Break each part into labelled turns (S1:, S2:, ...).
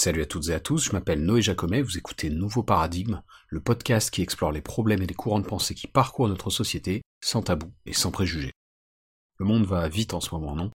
S1: Salut à toutes et à tous, je m'appelle Noé Jacomet, vous écoutez Nouveau Paradigme, le podcast qui explore les problèmes et les courants de pensée qui parcourent notre société, sans tabou et sans préjugés. Le monde va vite en ce moment, non?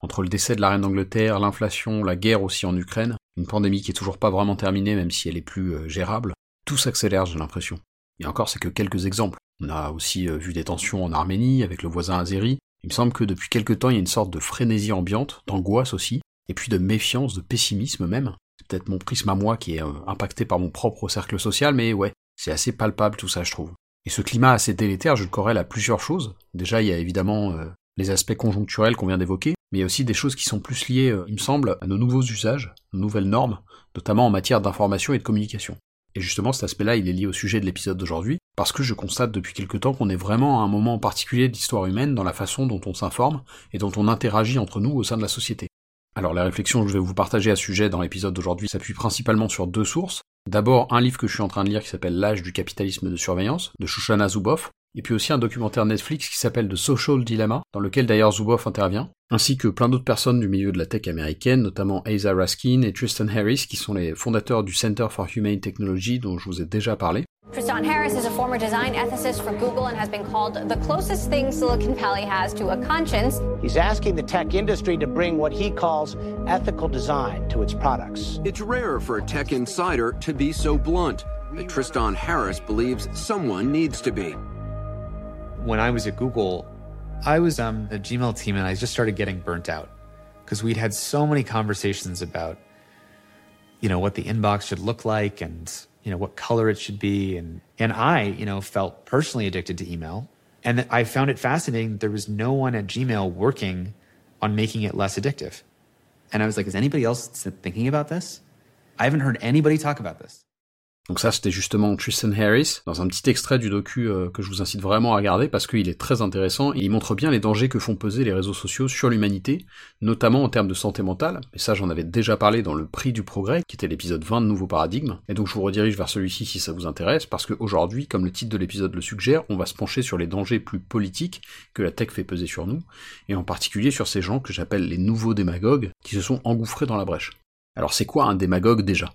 S1: Entre le décès de la reine d'Angleterre, l'inflation, la guerre aussi en Ukraine, une pandémie qui est toujours pas vraiment terminée même si elle est plus euh, gérable, tout s'accélère j'ai l'impression. Et encore c'est que quelques exemples. On a aussi euh, vu des tensions en Arménie avec le voisin Azéri. Il me semble que depuis quelque temps il y a une sorte de frénésie ambiante, d'angoisse aussi, et puis de méfiance, de pessimisme même, peut-être mon prisme à moi qui est euh, impacté par mon propre cercle social, mais ouais, c'est assez palpable tout ça, je trouve. Et ce climat assez délétère, je le corrèle à plusieurs choses. Déjà, il y a évidemment euh, les aspects conjoncturels qu'on vient d'évoquer, mais il y a aussi des choses qui sont plus liées, euh, il me semble, à nos nouveaux usages, nos nouvelles normes, notamment en matière d'information et de communication. Et justement, cet aspect-là, il est lié au sujet de l'épisode d'aujourd'hui, parce que je constate depuis quelque temps qu'on est vraiment à un moment particulier de l'histoire humaine dans la façon dont on s'informe et dont on interagit entre nous au sein de la société. Alors la réflexion que je vais vous partager à ce sujet dans l'épisode d'aujourd'hui s'appuie principalement sur deux sources. D'abord un livre que je suis en train de lire qui s'appelle L'âge du capitalisme de surveillance de Shoshana Zuboff, et puis aussi un documentaire Netflix qui s'appelle The Social Dilemma, dans lequel d'ailleurs Zuboff intervient, ainsi que plein d'autres personnes du milieu de la tech américaine, notamment Asa Raskin et Tristan Harris, qui sont les fondateurs du Center for Humane Technology dont je vous ai déjà parlé.
S2: Tristan Harris is a former design ethicist for Google and has been called the closest thing Silicon Valley has to a conscience.
S3: He's asking the tech industry to bring what he calls ethical design to its products.
S4: It's rare for a tech insider to be so blunt, but Tristan Harris believes someone needs to be.
S5: When I was at Google, I was on um, the Gmail team and I just started getting burnt out because we'd had so many conversations about, you know, what the inbox should look like and you know, what color it should be. And, and I, you know, felt personally addicted to email. And I found it fascinating. that There was no one at Gmail working on making it less addictive. And I was like, is anybody else thinking about this? I haven't heard anybody talk about this.
S1: Donc ça, c'était justement Tristan Harris, dans un petit extrait du docu euh, que je vous incite vraiment à regarder parce qu'il est très intéressant. Et il montre bien les dangers que font peser les réseaux sociaux sur l'humanité, notamment en termes de santé mentale, et ça j'en avais déjà parlé dans le prix du progrès, qui était l'épisode 20 de Nouveau Paradigme, et donc je vous redirige vers celui-ci si ça vous intéresse, parce qu'aujourd'hui, comme le titre de l'épisode le suggère, on va se pencher sur les dangers plus politiques que la tech fait peser sur nous, et en particulier sur ces gens que j'appelle les nouveaux démagogues, qui se sont engouffrés dans la brèche. Alors c'est quoi un démagogue déjà?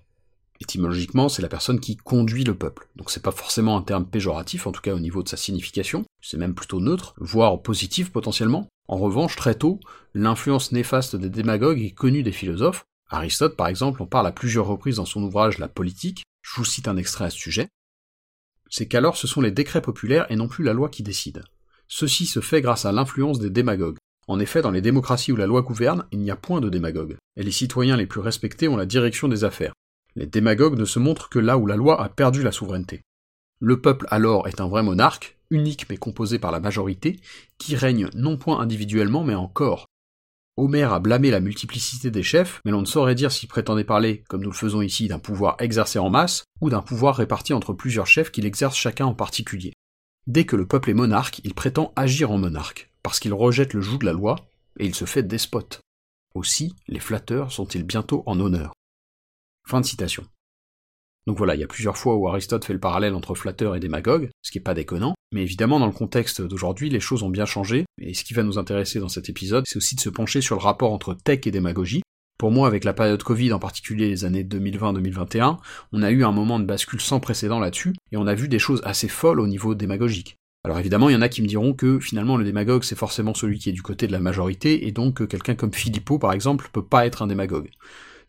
S1: Étymologiquement, c'est la personne qui conduit le peuple. Donc c'est pas forcément un terme péjoratif, en tout cas au niveau de sa signification, c'est même plutôt neutre, voire positif potentiellement. En revanche, très tôt, l'influence néfaste des démagogues est connue des philosophes. Aristote, par exemple, en parle à plusieurs reprises dans son ouvrage La politique, je vous cite un extrait à ce sujet. C'est qu'alors ce sont les décrets populaires et non plus la loi qui décident. Ceci se fait grâce à l'influence des démagogues. En effet, dans les démocraties où la loi gouverne, il n'y a point de démagogues, et les citoyens les plus respectés ont la direction des affaires. Les démagogues ne se montrent que là où la loi a perdu la souveraineté. Le peuple alors est un vrai monarque, unique mais composé par la majorité, qui règne non point individuellement mais en corps. Homère a blâmé la multiplicité des chefs, mais l'on ne saurait dire s'il prétendait parler, comme nous le faisons ici, d'un pouvoir exercé en masse, ou d'un pouvoir réparti entre plusieurs chefs qu'il exerce chacun en particulier. Dès que le peuple est monarque, il prétend agir en monarque, parce qu'il rejette le joug de la loi, et il se fait despote. Aussi, les flatteurs sont-ils bientôt en honneur. Fin de citation. Donc voilà, il y a plusieurs fois où Aristote fait le parallèle entre flatteur et démagogue, ce qui est pas déconnant, mais évidemment dans le contexte d'aujourd'hui, les choses ont bien changé, et ce qui va nous intéresser dans cet épisode, c'est aussi de se pencher sur le rapport entre tech et démagogie. Pour moi, avec la période Covid, en particulier les années 2020-2021, on a eu un moment de bascule sans précédent là-dessus, et on a vu des choses assez folles au niveau démagogique. Alors évidemment, il y en a qui me diront que finalement le démagogue c'est forcément celui qui est du côté de la majorité, et donc que quelqu'un comme Philippot par exemple peut pas être un démagogue.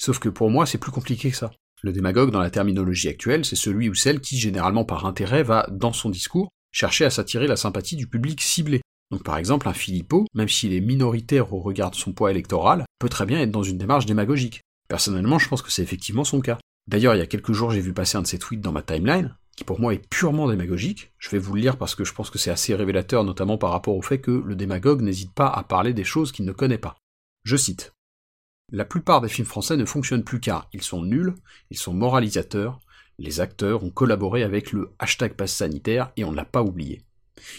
S1: Sauf que pour moi, c'est plus compliqué que ça. Le démagogue, dans la terminologie actuelle, c'est celui ou celle qui, généralement par intérêt, va, dans son discours, chercher à s'attirer la sympathie du public ciblé. Donc par exemple, un Philippot, même s'il est minoritaire au regard de son poids électoral, peut très bien être dans une démarche démagogique. Personnellement, je pense que c'est effectivement son cas. D'ailleurs, il y a quelques jours, j'ai vu passer un de ses tweets dans ma timeline, qui pour moi est purement démagogique. Je vais vous le lire parce que je pense que c'est assez révélateur, notamment par rapport au fait que le démagogue n'hésite pas à parler des choses qu'il ne connaît pas. Je cite. La plupart des films français ne fonctionnent plus car ils sont nuls, ils sont moralisateurs, les acteurs ont collaboré avec le hashtag passe sanitaire et on ne l'a pas oublié.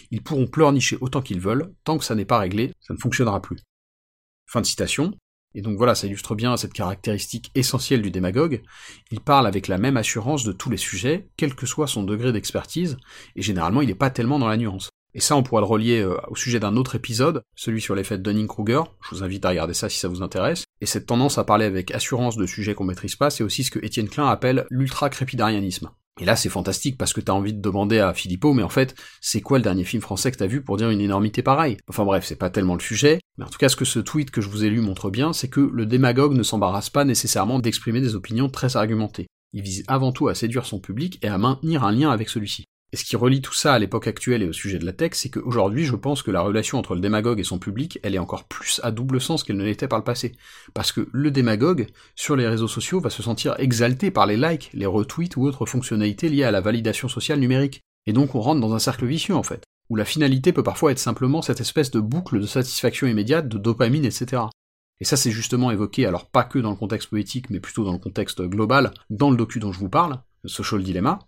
S1: Ils pourront pleurnicher autant qu'ils veulent, tant que ça n'est pas réglé, ça ne fonctionnera plus. Fin de citation. Et donc voilà, ça illustre bien cette caractéristique essentielle du démagogue. Il parle avec la même assurance de tous les sujets, quel que soit son degré d'expertise, et généralement il n'est pas tellement dans la nuance. Et ça, on pourra le relier euh, au sujet d'un autre épisode, celui sur l'effet de Dunning-Kruger. Je vous invite à regarder ça si ça vous intéresse. Et cette tendance à parler avec assurance de sujets qu'on maîtrise pas, c'est aussi ce que Étienne Klein appelle l'ultra-crépidarianisme. Et là, c'est fantastique parce que t'as envie de demander à Philippot, mais en fait, c'est quoi le dernier film français que t'as vu pour dire une énormité pareille? Enfin bref, c'est pas tellement le sujet, mais en tout cas, ce que ce tweet que je vous ai lu montre bien, c'est que le démagogue ne s'embarrasse pas nécessairement d'exprimer des opinions très argumentées. Il vise avant tout à séduire son public et à maintenir un lien avec celui-ci. Et ce qui relie tout ça à l'époque actuelle et au sujet de la tech, c'est qu'aujourd'hui, je pense que la relation entre le démagogue et son public, elle est encore plus à double sens qu'elle ne l'était par le passé. Parce que le démagogue, sur les réseaux sociaux, va se sentir exalté par les likes, les retweets ou autres fonctionnalités liées à la validation sociale numérique. Et donc on rentre dans un cercle vicieux, en fait. Où la finalité peut parfois être simplement cette espèce de boucle de satisfaction immédiate, de dopamine, etc. Et ça c'est justement évoqué, alors pas que dans le contexte poétique, mais plutôt dans le contexte global, dans le docu dont je vous parle, social dilemma,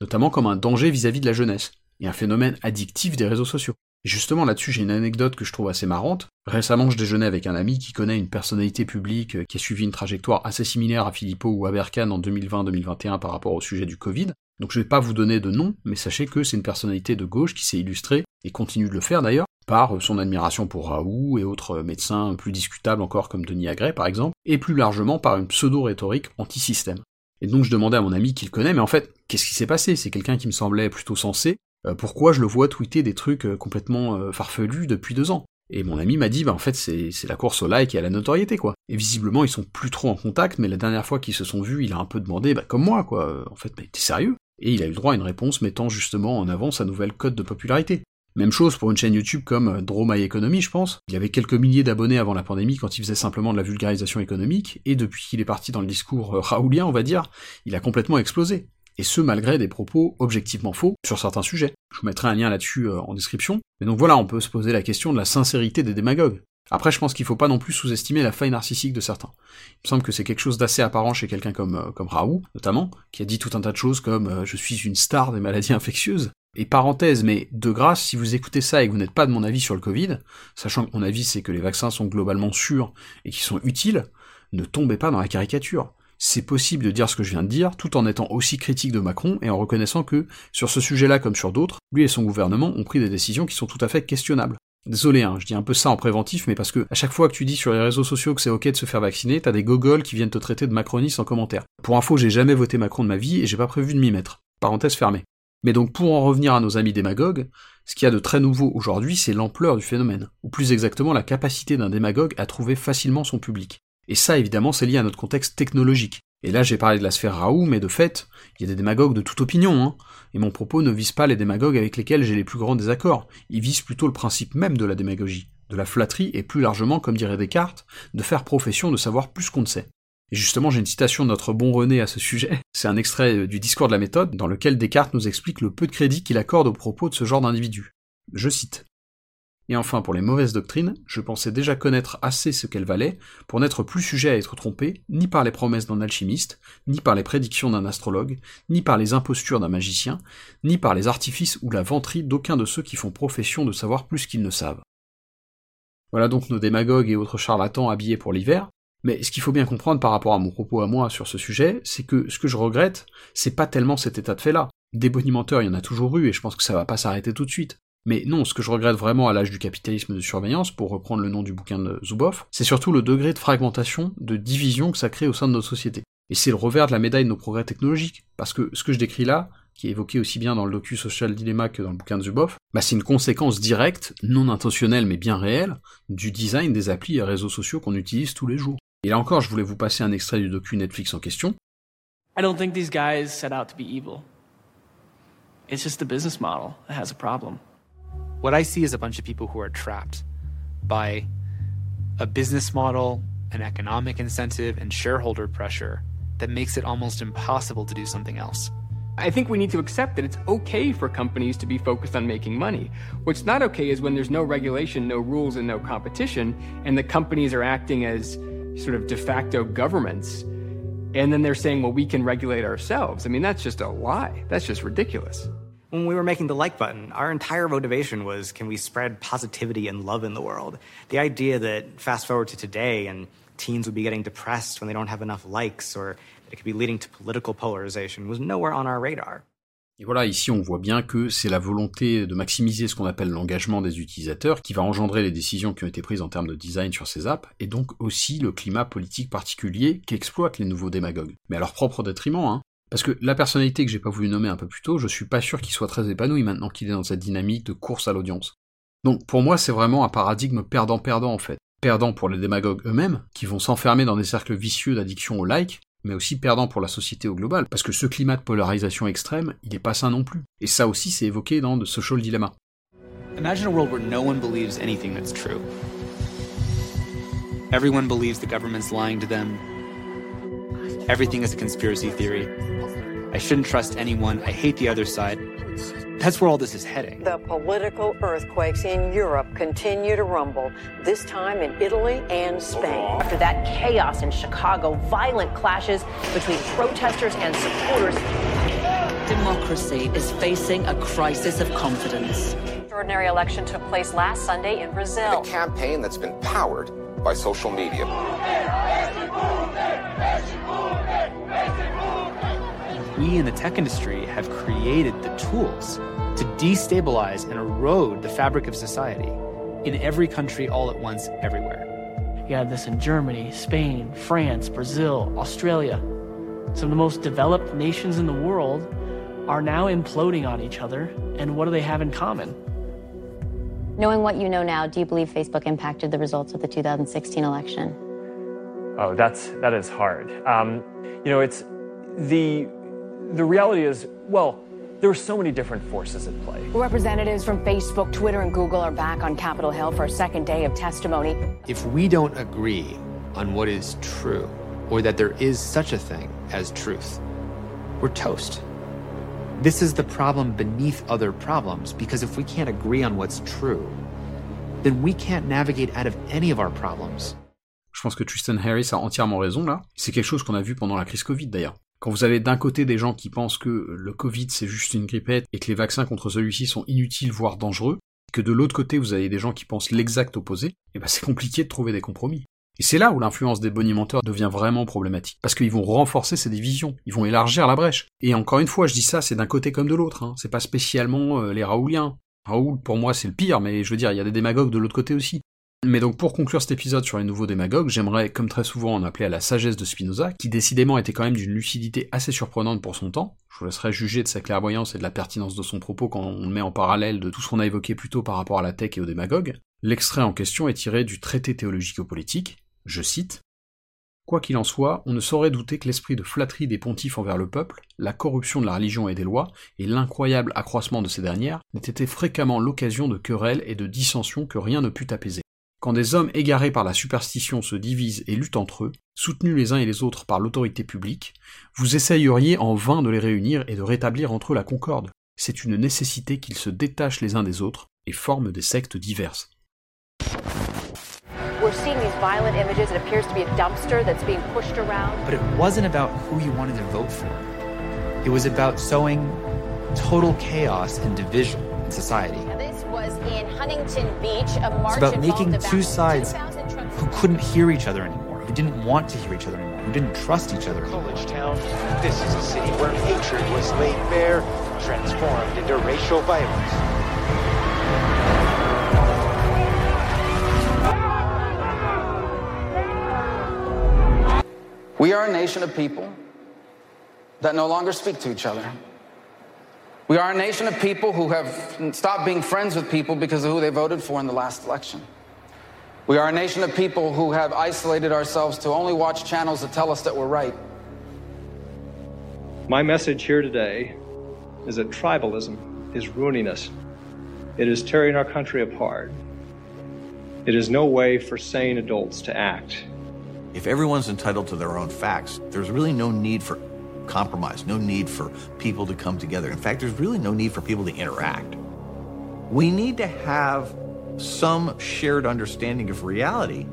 S1: notamment comme un danger vis-à-vis de la jeunesse, et un phénomène addictif des réseaux sociaux. Et justement là-dessus j'ai une anecdote que je trouve assez marrante. Récemment je déjeunais avec un ami qui connaît une personnalité publique euh, qui a suivi une trajectoire assez similaire à Philippot ou à Berkane en 2020-2021 par rapport au sujet du Covid. Donc je vais pas vous donner de nom, mais sachez que c'est une personnalité de gauche qui s'est illustrée, et continue de le faire d'ailleurs, par son admiration pour Raoult et autres médecins plus discutables encore comme Denis Agré par exemple, et plus largement par une pseudo-rhétorique anti-système. Et donc je demandais à mon ami qu'il connaît, mais en fait, qu'est-ce qui s'est passé? C'est quelqu'un qui me semblait plutôt sensé, euh, pourquoi je le vois tweeter des trucs euh, complètement euh, farfelus depuis deux ans? Et mon ami m'a dit, bah en fait c'est la course au like et à la notoriété quoi. Et visiblement ils sont plus trop en contact, mais la dernière fois qu'ils se sont vus, il a un peu demandé, bah comme moi quoi, en fait, bah, t'es sérieux? Et il a eu droit à une réponse mettant justement en avant sa nouvelle cote de popularité. Même chose pour une chaîne YouTube comme euh, Draw My Economy, je pense. Il y avait quelques milliers d'abonnés avant la pandémie quand il faisait simplement de la vulgarisation économique, et depuis qu'il est parti dans le discours euh, raoulien, on va dire, il a complètement explosé. Et ce, malgré des propos objectivement faux sur certains sujets. Je vous mettrai un lien là-dessus euh, en description. Mais donc voilà, on peut se poser la question de la sincérité des démagogues. Après, je pense qu'il faut pas non plus sous-estimer la faille narcissique de certains. Il me semble que c'est quelque chose d'assez apparent chez quelqu'un comme, comme Raoult, notamment, qui a dit tout un tas de choses comme je suis une star des maladies infectieuses, et parenthèse, mais de grâce, si vous écoutez ça et que vous n'êtes pas de mon avis sur le Covid, sachant que mon avis c'est que les vaccins sont globalement sûrs et qu'ils sont utiles, ne tombez pas dans la caricature. C'est possible de dire ce que je viens de dire, tout en étant aussi critique de Macron et en reconnaissant que, sur ce sujet-là comme sur d'autres, lui et son gouvernement ont pris des décisions qui sont tout à fait questionnables. Désolé, hein, je dis un peu ça en préventif, mais parce que à chaque fois que tu dis sur les réseaux sociaux que c'est ok de se faire vacciner, t'as des gogoles qui viennent te traiter de macroniste en commentaire. Pour info, j'ai jamais voté Macron de ma vie et j'ai pas prévu de m'y mettre. Parenthèse fermée. Mais donc pour en revenir à nos amis démagogues, ce qu'il y a de très nouveau aujourd'hui, c'est l'ampleur du phénomène, ou plus exactement la capacité d'un démagogue à trouver facilement son public. Et ça évidemment c'est lié à notre contexte technologique. Et là j'ai parlé de la sphère Raoult, mais de fait, il y a des démagogues de toute opinion, hein. et mon propos ne vise pas les démagogues avec lesquels j'ai les plus grands désaccords, il vise plutôt le principe même de la démagogie, de la flatterie, et plus largement, comme dirait Descartes, de faire profession de savoir plus qu'on ne sait. Et justement, j'ai une citation de notre bon René à ce sujet. C'est un extrait euh, du discours de la méthode, dans lequel Descartes nous explique le peu de crédit qu'il accorde aux propos de ce genre d'individu. Je cite. Et enfin, pour les mauvaises doctrines, je pensais déjà connaître assez ce qu'elles valaient pour n'être plus sujet à être trompé, ni par les promesses d'un alchimiste, ni par les prédictions d'un astrologue, ni par les impostures d'un magicien, ni par les artifices ou la vanterie d'aucun de ceux qui font profession de savoir plus qu'ils ne savent. Voilà donc nos démagogues et autres charlatans habillés pour l'hiver, mais ce qu'il faut bien comprendre par rapport à mon propos à moi sur ce sujet, c'est que ce que je regrette, c'est pas tellement cet état de fait-là. Des bonimenteurs, il y en a toujours eu, et je pense que ça va pas s'arrêter tout de suite. Mais non, ce que je regrette vraiment à l'âge du capitalisme de surveillance, pour reprendre le nom du bouquin de Zuboff, c'est surtout le degré de fragmentation, de division que ça crée au sein de nos sociétés. Et c'est le revers de la médaille de nos progrès technologiques, parce que ce que je décris là, qui est évoqué aussi bien dans le docu Social Dilemma que dans le bouquin de Zuboff, bah c'est une conséquence directe, non intentionnelle mais bien réelle, du design des applis et réseaux sociaux qu'on utilise tous les jours. Et là encore, je voulais vous passer un extrait du docu Netflix en question.
S6: I don't think these guys set out to be evil. It's just the business model that has a problem.
S5: What I see is a bunch of people who are trapped by a business model, an economic incentive, and shareholder pressure that makes it almost impossible to do something else.
S6: I think we need to accept that it's okay for companies to be focused on making money. What's not okay is when there's no regulation, no rules, and no competition, and the companies are acting as sort of de facto governments. And then they're saying, well, we can regulate ourselves. I mean, that's just a lie. That's just ridiculous.
S7: When we were making the like button, our entire motivation was can we spread positivity and love in the world? The idea that fast forward to today and teens would be getting depressed when they don't have enough likes or that it could be leading to political polarization was nowhere on our radar.
S1: Et voilà, ici on voit bien que c'est la volonté de maximiser ce qu'on appelle l'engagement des utilisateurs qui va engendrer les décisions qui ont été prises en termes de design sur ces apps, et donc aussi le climat politique particulier qu'exploitent les nouveaux démagogues. Mais à leur propre détriment, hein. Parce que la personnalité que j'ai pas voulu nommer un peu plus tôt, je suis pas sûr qu'il soit très épanoui maintenant qu'il est dans cette dynamique de course à l'audience. Donc pour moi c'est vraiment un paradigme perdant-perdant en fait. Perdant pour les démagogues eux-mêmes, qui vont s'enfermer dans des cercles vicieux d'addiction au like, mais aussi perdant pour la société au global, parce que ce climat de polarisation extrême, il est pas sain non plus. Et ça aussi, c'est évoqué dans The Social Dilemma.
S8: Imagine a world where no one believes anything that's true. Everyone believes the government's lying to them. Everything is a conspiracy theory. I shouldn't trust anyone. I hate the other side. That's where all this is heading.
S9: The political earthquakes in Europe continue to rumble, this time in Italy and Spain.
S10: After that chaos in Chicago, violent clashes between protesters and supporters.
S11: Democracy is facing a crisis of confidence.
S10: Extraordinary election took place last Sunday in Brazil.
S12: A campaign that's been powered by social media.
S8: We in the tech industry have created the tools to destabilize and erode the fabric of society in every country all at once, everywhere.
S13: You have this in Germany, Spain, France, Brazil, Australia. Some of the most developed nations in the world are now imploding on each other, and what do they have in common?
S2: Knowing what you know now, do you believe Facebook impacted the results of the 2016 election?
S14: Oh, that's that is hard. Um, you know, it's the the reality is, well, there are so many different forces at play.
S10: Representatives from Facebook, Twitter, and Google are back on Capitol Hill for a second day of testimony.
S5: If we don't agree on what is true, or that there is such a thing as truth, we're toast. This is the problem beneath other problems, because if we can't agree on what's true, then we can't navigate out of any of our problems.
S1: Je pense que Tristan Harris a entièrement raison là. C'est quelque chose qu'on a vu pendant la crise Covid d'ailleurs. Quand vous avez d'un côté des gens qui pensent que le Covid c'est juste une grippette et que les vaccins contre celui-ci sont inutiles voire dangereux, que de l'autre côté vous avez des gens qui pensent l'exact opposé, et eh ben c'est compliqué de trouver des compromis. Et c'est là où l'influence des bonimenteurs devient vraiment problématique. Parce qu'ils vont renforcer ces divisions, ils vont élargir la brèche. Et encore une fois, je dis ça, c'est d'un côté comme de l'autre, hein. c'est pas spécialement euh, les Raouliens. Raoul, pour moi, c'est le pire, mais je veux dire, il y a des démagogues de l'autre côté aussi. Mais donc pour conclure cet épisode sur les nouveaux démagogues, j'aimerais, comme très souvent, en appeler à la sagesse de Spinoza, qui décidément était quand même d'une lucidité assez surprenante pour son temps. Je vous laisserai juger de sa clairvoyance et de la pertinence de son propos quand on le met en parallèle de tout ce qu'on a évoqué plus tôt par rapport à la tech et aux démagogues. L'extrait en question est tiré du traité théologico-politique, je cite, Quoi qu'il en soit, on ne saurait douter que l'esprit de flatterie des pontifes envers le peuple, la corruption de la religion et des lois, et l'incroyable accroissement de ces dernières, n'aient été fréquemment l'occasion de querelles et de dissensions que rien ne put apaiser. Quand des hommes égarés par la superstition se divisent et luttent entre eux, soutenus les uns et les autres par l'autorité publique, vous essayeriez en vain de les réunir et de rétablir entre eux la concorde. C'est une nécessité qu'ils se détachent les uns des autres et forment des sectes diverses.
S10: We're seeing these violent images. It appears to be a dumpster that's being pushed around.
S5: But it wasn't about who you wanted to vote for. It was about sowing total chaos and division in society.
S2: This was in Huntington Beach, a march
S5: It's about making two sides who couldn't hear each other anymore, who didn't want to hear each other anymore, who didn't trust each other anymore.
S3: College Town, this is a city where hatred was laid bare, transformed into racial violence.
S15: We are a nation of people that no longer speak to each other. We are a nation of people who have stopped being friends with people because of who they voted for in the last election. We are a nation of people who have isolated ourselves to only watch channels that tell us that we're right.
S16: My message here today is that tribalism is ruining us. It is tearing our country apart. It is no way for sane adults to act.
S17: If everyone's entitled to their own facts, there's really no need for compromise, no need for people to come together. In fact, there's really no need for people to interact. We need to have some shared understanding of reality.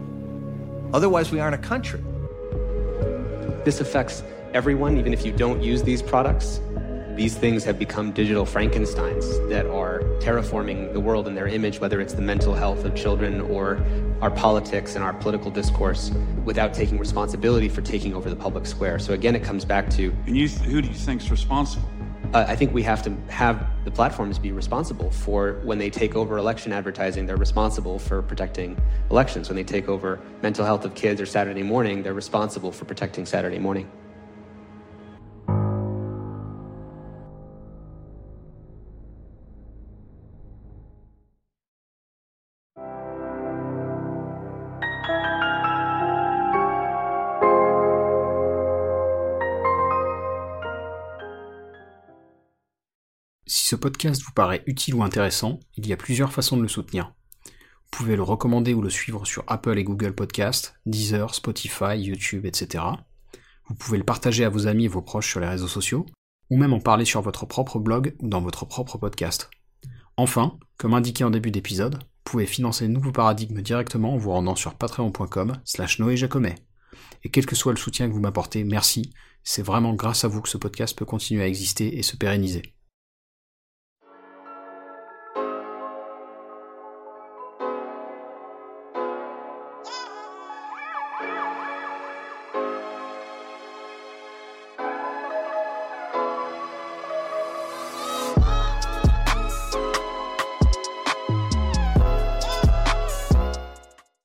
S17: Otherwise, we aren't a country.
S18: This affects everyone, even if you don't use these products. These things have become digital Frankensteins that are terraforming the world in their image, whether it's the mental health of children or our politics and our political discourse, without taking responsibility for taking over the public square. So again, it comes back to
S19: And you, who do you think's responsible?
S18: Uh, I think we have to have the platforms be responsible for when they take over election advertising, they're responsible for protecting elections. When they take over mental health of kids or Saturday morning, they're responsible for protecting Saturday morning.
S1: Si ce podcast vous paraît utile ou intéressant, il y a plusieurs façons de le soutenir. Vous pouvez le recommander ou le suivre sur Apple et Google Podcasts, Deezer, Spotify, YouTube, etc. Vous pouvez le partager à vos amis et vos proches sur les réseaux sociaux, ou même en parler sur votre propre blog ou dans votre propre podcast. Enfin, comme indiqué en début d'épisode, vous pouvez financer Nouveau Paradigme directement en vous rendant sur patreon.com slash noéjacomet. Et quel que soit le soutien que vous m'apportez, merci, c'est vraiment grâce à vous que ce podcast peut continuer à exister et se pérenniser.